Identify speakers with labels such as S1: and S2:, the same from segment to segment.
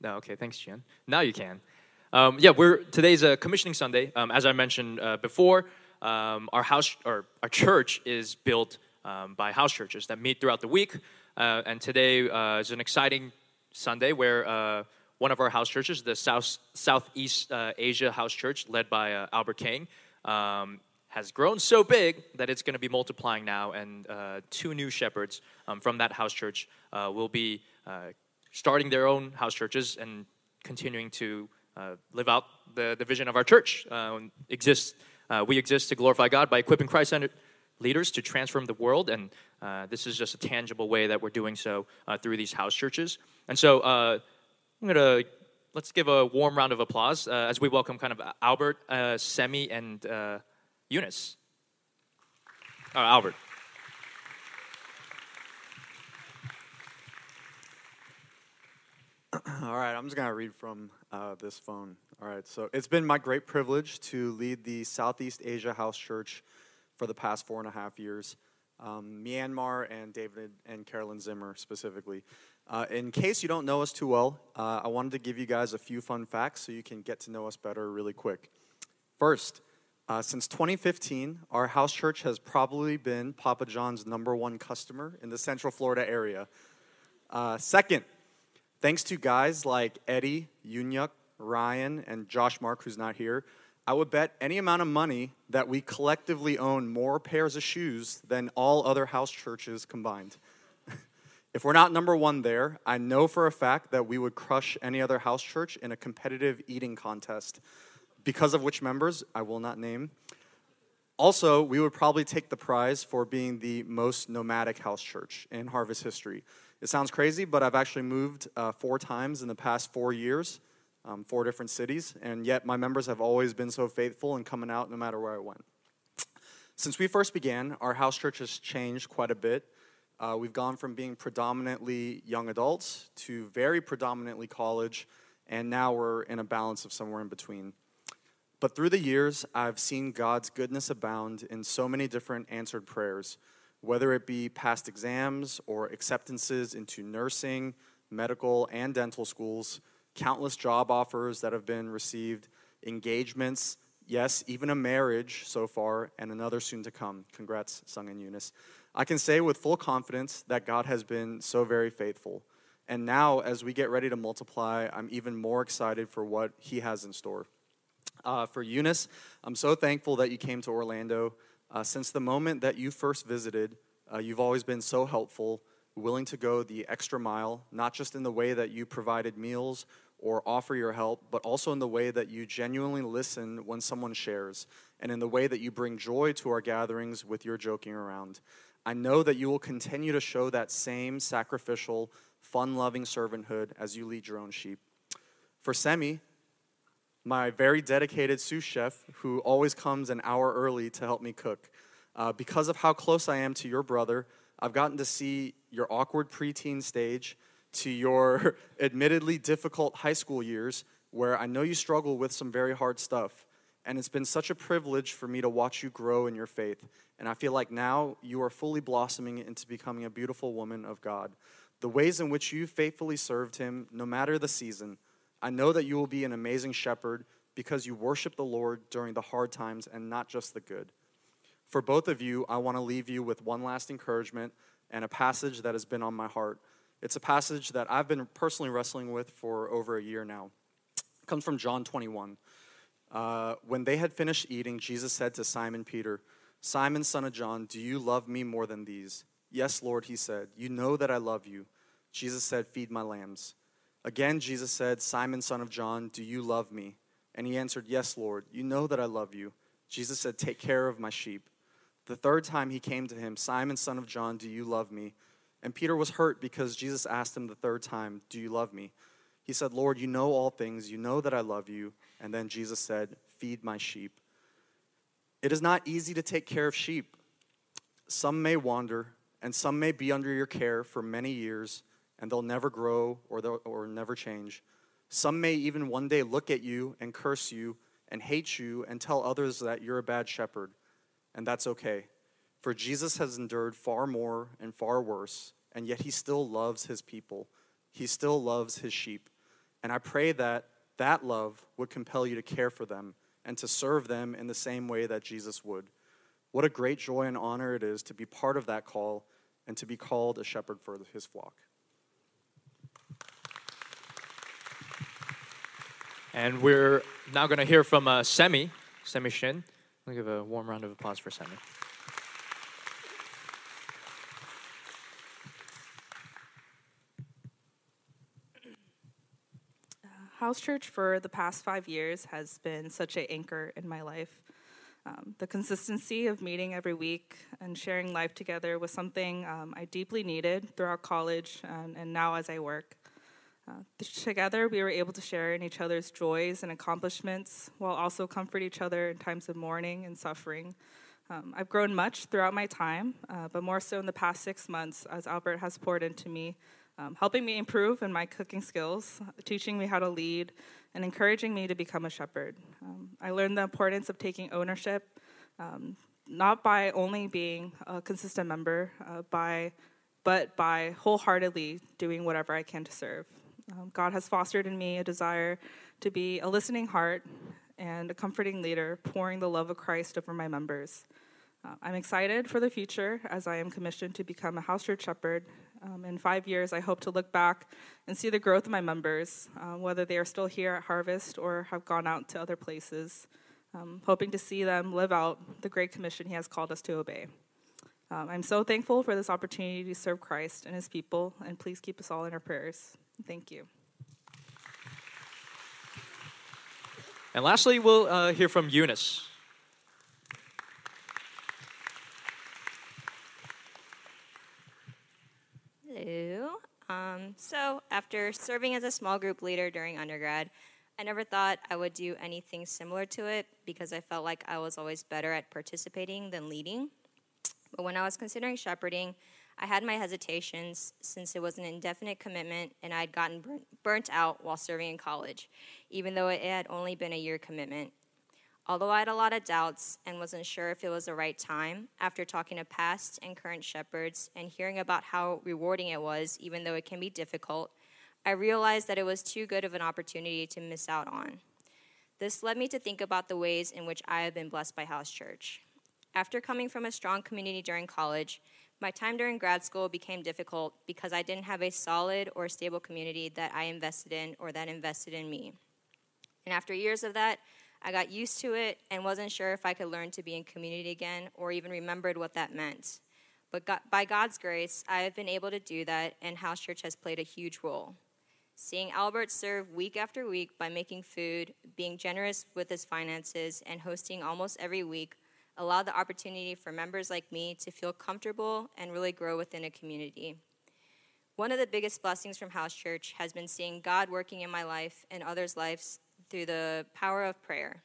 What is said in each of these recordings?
S1: No, okay, thanks, Jen. Now you can. Um, yeah, we're today's a commissioning Sunday. Um, as I mentioned uh, before, um, our house or our church is built um, by house churches that meet throughout the week, uh, and today uh, is an exciting Sunday where uh, one of our house churches, the South Southeast uh, Asia House Church, led by uh, Albert Kang, um, has grown so big that it's going to be multiplying now, and two new shepherds um, from that house church will be starting their own house churches and continuing to uh, live out the, the vision of our church. Uh, uh, we exist to glorify God by equipping Christ centered leaders to transform the world, and uh, this is just a tangible way that we're doing so uh, through these house churches. And so uh, I'm going to let's give a warm round of applause as we welcome kind of Albert, Semie, and Eunice. Oh, Albert.
S2: All right, I'm just going to read from uh, this phone. All right, so it's been my great privilege to lead the Southeast Asia House Church for the past four and a half years. Um, Myanmar and David and Carolyn Zimmer specifically. Uh, in case you don't know us too well, uh, I wanted to give you guys a few fun facts so you can get to know us better really quick. First, uh, since 2015, our house church has probably been Papa John's number one customer in the Central Florida area. Uh, second, Thanks to guys like Eddie, Yunyuk, Ryan, and Josh Mark, who's not here, I would bet any amount of money that we collectively own more pairs of shoes than all other house churches combined. if we're not number one there, I know for a fact that we would crush any other house church in a competitive eating contest, because of which members I will not name. Also, we would probably take the prize for being the most nomadic house church in Harvest history. It sounds crazy, but I've actually moved uh, four times in the past four years, um, four different cities, and yet my members have always been so faithful and coming out no matter where I went. Since we first began, our house church has changed quite a bit. Uh, we've gone from being predominantly young adults to very predominantly college, and now we're in a balance of somewhere in between. But through the years, I've seen God's goodness abound in so many different answered prayers whether it be past exams or acceptances into nursing, medical, and dental schools, countless job offers that have been received, engagements, yes, even a marriage so far, and another soon to come. Congrats, Sung and Eunice. I can say with full confidence that God has been so very faithful. And now, as we get ready to multiply, I'm even more excited for what He has in store. Uh, for Eunice, I'm so thankful that you came to Orlando. Uh, since the moment that you first visited, uh, you've always been so helpful, willing to go the extra mile, not just in the way that you provided meals or offer your help, but also in the way that you genuinely listen when someone shares, and in the way that you bring joy to our gatherings with your joking around. I know that you will continue to show that same sacrificial, fun loving servanthood as you lead your own sheep. For Semie, my very dedicated sous chef who always comes an hour early to help me cook. Uh, because of how close I am to your brother, I've gotten to see your awkward preteen stage to your admittedly difficult high school years where I know you struggle with some very hard stuff. And it's been such a privilege for me to watch you grow in your faith. And I feel like now you are fully blossoming into becoming a beautiful woman of God. The ways in which you faithfully served Him, no matter the season, I know that you will be an amazing shepherd because you worship the Lord during the hard times and not just the good. For both of you, I want to leave you with one last encouragement and a passage that has been on my heart. It's a passage that I've been personally wrestling with for over a year now. It comes from John 21. Uh, when they had finished eating, Jesus said to Simon Peter, Simon, son of John, do you love me more than these? Yes, Lord, he said. You know that I love you. Jesus said, Feed my lambs. Again, Jesus said, Simon, son of John, do you love me? And he answered, Yes, Lord, you know that I love you. Jesus said, Take care of my sheep. The third time he came to him, Simon, son of John, do you love me? And Peter was hurt because Jesus asked him the third time, Do you love me? He said, Lord, you know all things. You know that I love you. And then Jesus said, Feed my sheep. It is not easy to take care of sheep. Some may wander, and some may be under your care for many years and they'll never grow or, or never change. Some may even one day look at you and curse you and hate you and tell others that you're a bad shepherd, and that's okay. For Jesus has endured far more and far worse, and yet he still loves his people. He still loves his sheep. And I pray that that love would compel you to care for them and to serve them in the same way that Jesus would. What a great joy and honor it is to be part of that call and to be called a shepherd for his flock.
S1: And we're now going to hear from uh, Semie, Semie Shin. I'll give a warm round of applause for Semie.
S3: House church for the past five years has been such an anchor in my life. Um, the consistency of meeting every week and sharing life together was something um, I deeply needed throughout college and, and now as I work. Together, we were able to share in each other's joys and accomplishments while also comfort each other in times of mourning and suffering. Um, I've grown much throughout my time, uh, but more so in the past six months as Albert has poured into me um, helping me improve in my cooking skills, teaching me how to lead, and encouraging me to become a shepherd. Um, I learned the importance of taking ownership, um, not by only being a consistent member, uh, by, but by wholeheartedly doing whatever I can to serve. Um, God has fostered in me a desire to be a listening heart and a comforting leader, pouring the love of Christ over my members. Uh, I'm excited for the future as I am commissioned to become a house church shepherd um, in five years, I hope to look back and see the growth of my members, uh, whether they are still here at Harvest or have gone out to other places, um, hoping to see them live out the great commission He has called us to obey. Um, I'm so thankful for this opportunity to serve Christ and His people, and please keep us all in our prayers. Thank you.
S1: And lastly, we'll uh, hear from Eunice.
S4: Hello. Um, so, after serving as a small group leader during undergrad, I never thought I would do anything similar to it because I felt like I was always better at participating than leading. But when I was considering shepherding, I had my hesitations since it was an indefinite commitment and I had gotten burnt out while serving in college, even though it had only been a year commitment. Although I had a lot of doubts and wasn't sure if it was the right time, after talking to past and current shepherds and hearing about how rewarding it was, even though it can be difficult, I realized that it was too good of an opportunity to miss out on. This led me to think about the ways in which I have been blessed by House Church. After coming from a strong community during college, my time during grad school became difficult because I didn't have a solid or stable community that I invested in or that invested in me. And after years of that, I got used to it and wasn't sure if I could learn to be in community again or even remembered what that meant. But God, by God's grace, I have been able to do that, and House Church has played a huge role. Seeing Albert serve week after week by making food, being generous with his finances, and hosting almost every week allowed the opportunity for members like me to feel comfortable and really grow within a community. One of the biggest blessings from House Church has been seeing God working in my life and others' lives through the power of prayer.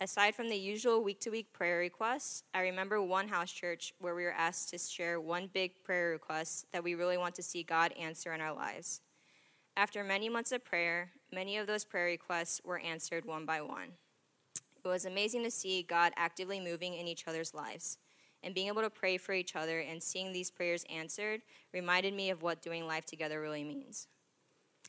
S4: Aside from the usual week to week prayer requests, I remember one house church where we were asked to share one big prayer request that we really want to see God answer in our lives. After many months of prayer, many of those prayer requests were answered one by one. It was amazing to see God actively moving in each other's lives. And being able to pray for each other and seeing these prayers answered reminded me of what doing life together really means.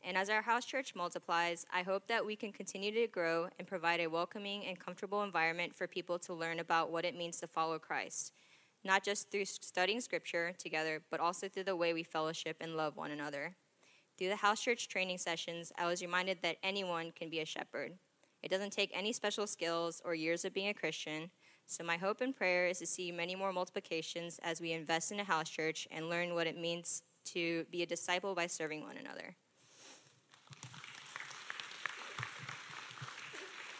S4: And as our house church multiplies, I hope that we can continue to grow and provide a welcoming and comfortable environment for people to learn about what it means to follow Christ, not just through studying scripture together, but also through the way we fellowship and love one another. Through the house church training sessions, I was reminded that anyone can be a shepherd. It doesn't take any special skills or years of being a Christian. So, my hope and prayer is to see many more multiplications as we invest in a house church and learn what it means to be a disciple by serving one another.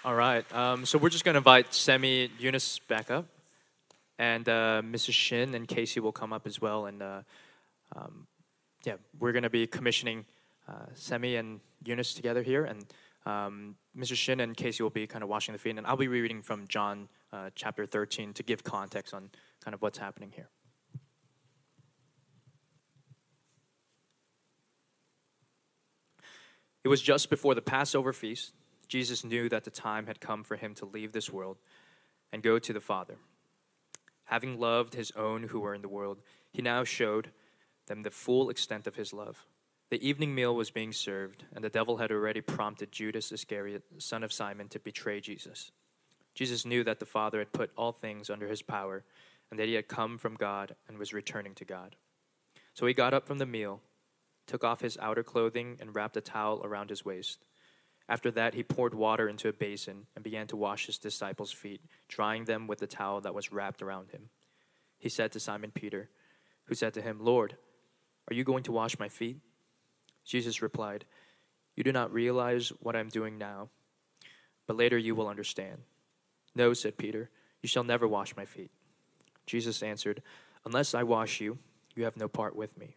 S1: All right. Um, so we're just going to invite Semie Eunice back up, and uh, Mrs. Shin and Casey will come up as well. And uh, um, yeah, we're going to be commissioning uh, Semie and Eunice together here, and um, Mrs. Shin and Casey will be kind of watching the feed, and I'll be reading from John uh, chapter 13 to give context on kind of what's happening here. It was just before the Passover feast Jesus knew that the time had come for him to leave this world and go to the Father. Having loved his own who were in the world, he now showed them the full extent of his love. The evening meal was being served, and the devil had already prompted Judas Iscariot, son of Simon, to betray Jesus. Jesus knew that the Father had put all things under his power, and that he had come from God and was returning to God. So he got up from the meal, took off his outer clothing, and wrapped a towel around his waist. After that, he poured water into a basin and began to wash his disciples' feet, drying them with the towel that was wrapped around him. He said to Simon Peter, who said to him, Lord, are you going to wash my feet? Jesus replied, You do not realize what I am doing now, but later you will understand. No, said Peter, you shall never wash my feet. Jesus answered, Unless I wash you, you have no part with me.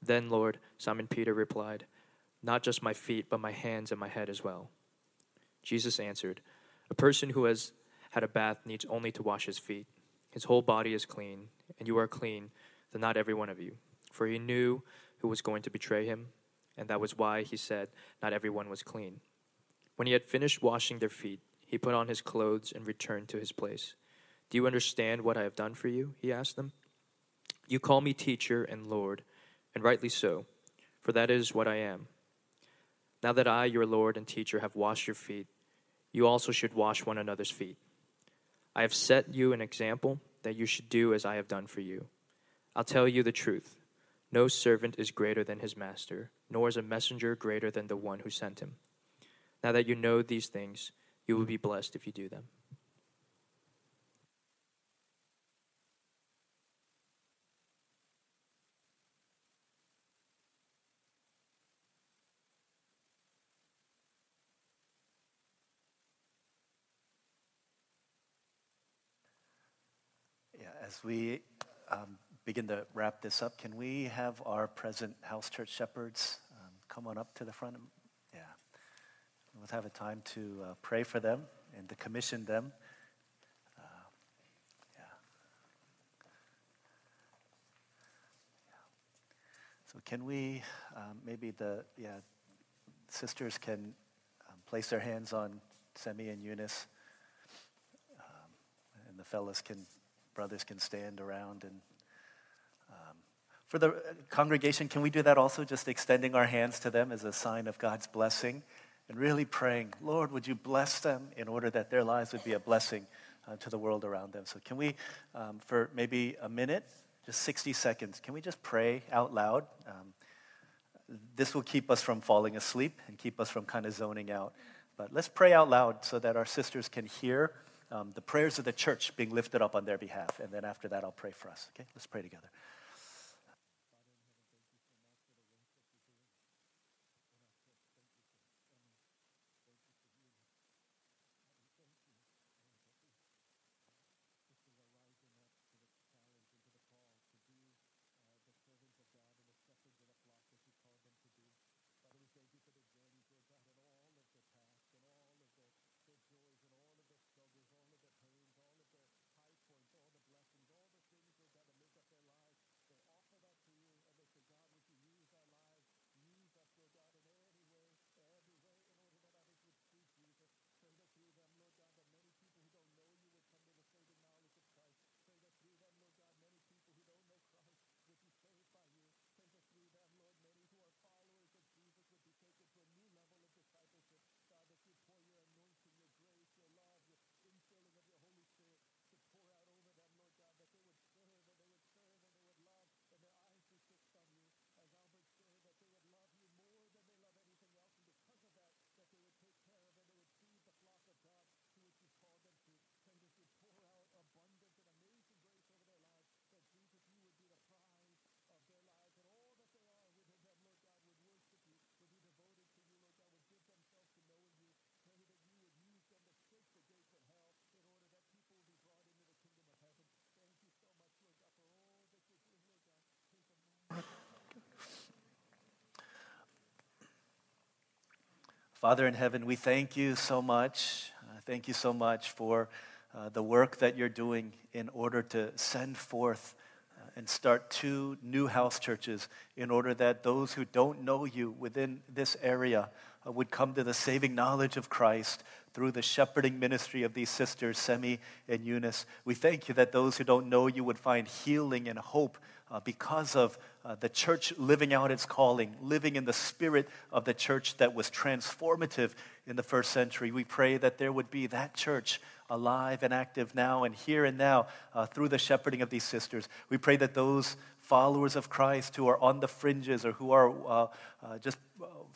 S1: Then, Lord, Simon Peter replied, Not just my feet, but my hands and my head as well. Jesus answered, A person who has had a bath needs only to wash his feet. His whole body is clean, and you are clean, though not every one of you. For he knew who was going to betray him, and that was why he said, Not everyone was clean. When he had finished washing their feet, he put on his clothes and returned to his place. Do you understand what I have done for you? He asked them. You call me teacher and Lord, and rightly so, for that is what I am. Now that I, your Lord and teacher, have washed your feet, you also should wash one another's feet. I have set you an example that you should do as I have done for you. I'll tell you the truth. No servant is greater than his master, nor is a messenger greater than the one who sent him. Now that you know these things, you will be blessed if you do them.
S5: Yeah, as we um, begin to wrap this up, can we have our present house church shepherds um, come on up to the front? Yeah. We'll have a time to uh, pray for them and to commission them. Uh, yeah. yeah. So can we, um, maybe the yeah, sisters can um, place their hands on Semie and Eunice, um, and the fellows can, brothers can stand around and for the congregation, can we do that also? Just extending our hands to them as a sign of God's blessing and really praying, Lord, would you bless them in order that their lives would be a blessing uh, to the world around them? So, can we, um, for maybe a minute, just 60 seconds, can we just pray out loud? Um, this will keep us from falling asleep and keep us from kind of zoning out. But let's pray out loud so that our sisters can hear um, the prayers of the church being lifted up on their behalf. And then after that, I'll pray for us. Okay, let's pray together. Father in heaven, we thank you so much. Uh, thank you so much for uh, the work that you're doing in order to send forth uh, and start two new house churches in order that those who don't know you within this area uh, would come to the saving knowledge of Christ through the shepherding ministry of these sisters, Semie and Eunice. We thank you that those who don't know you would find healing and hope uh, because of uh, the church living out its calling, living in the spirit of the church that was transformative in the first century. We pray that there would be that church alive and active now and here and now uh, through the shepherding of these sisters. We pray that those followers of Christ who are on the fringes or who are uh, uh, just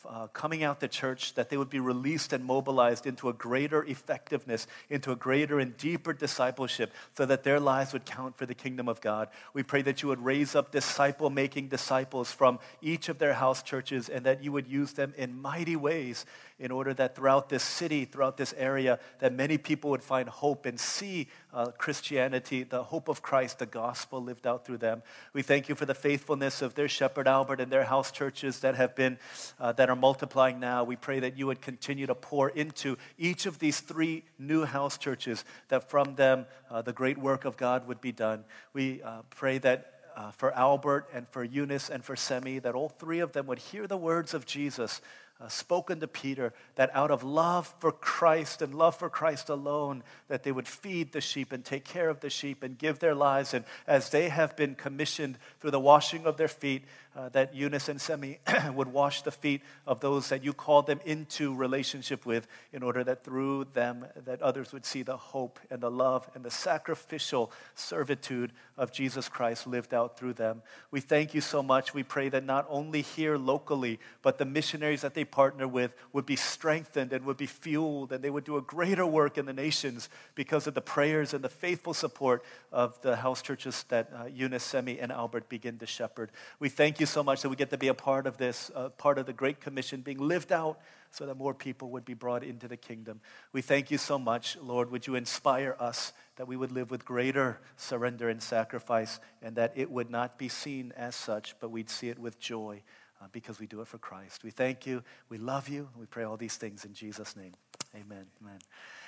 S5: uh, coming out to church, that they would be released and mobilized into a greater effectiveness, into a greater and deeper discipleship, so that their lives would count for the kingdom of God. We pray that you would raise up disciple making disciples from each of their house churches and that you would use them in mighty ways in order that throughout this city, throughout this area, that many people would find hope and see uh, Christianity, the hope of Christ, the gospel lived out through them. We thank you for the faithfulness of their Shepherd Albert and their house churches that have been, uh, that are multiplying now. We pray that you would continue to pour into each of these three new house churches, that from them uh, the great work of God would be done. We uh, pray that uh, for Albert and for Eunice and for Semie, that all three of them would hear the words of Jesus uh, spoken to Peter that out of love for Christ and love for Christ alone, that they would feed the sheep and take care of the sheep and give their lives. And as they have been commissioned through the washing of their feet, uh, that Eunice and Semie would wash the feet of those that you called them into relationship with, in order that through them that others would see the hope and the love and the sacrificial servitude of Jesus Christ lived out through them. We thank you so much. We pray that not only here locally, but the missionaries that they partner with would be strengthened and would be fueled, and they would do a greater work in the nations because of the prayers and the faithful support of the house churches that uh, Eunice, Semie, and Albert begin to shepherd. We thank you so much that we get to be a part of this, uh, part of the Great Commission being lived out so that more people would be brought into the kingdom. We thank you so much, Lord. Would you inspire us that we would live with greater surrender and sacrifice, and that it would not be seen as such, but we'd see it with joy uh, because we do it for Christ. We thank you. We love you. We pray all these things in Jesus' name. Amen. Amen.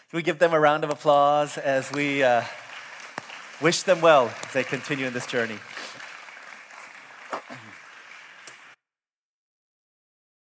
S5: Can we give them a round of applause as we uh, wish them well as they continue in this journey?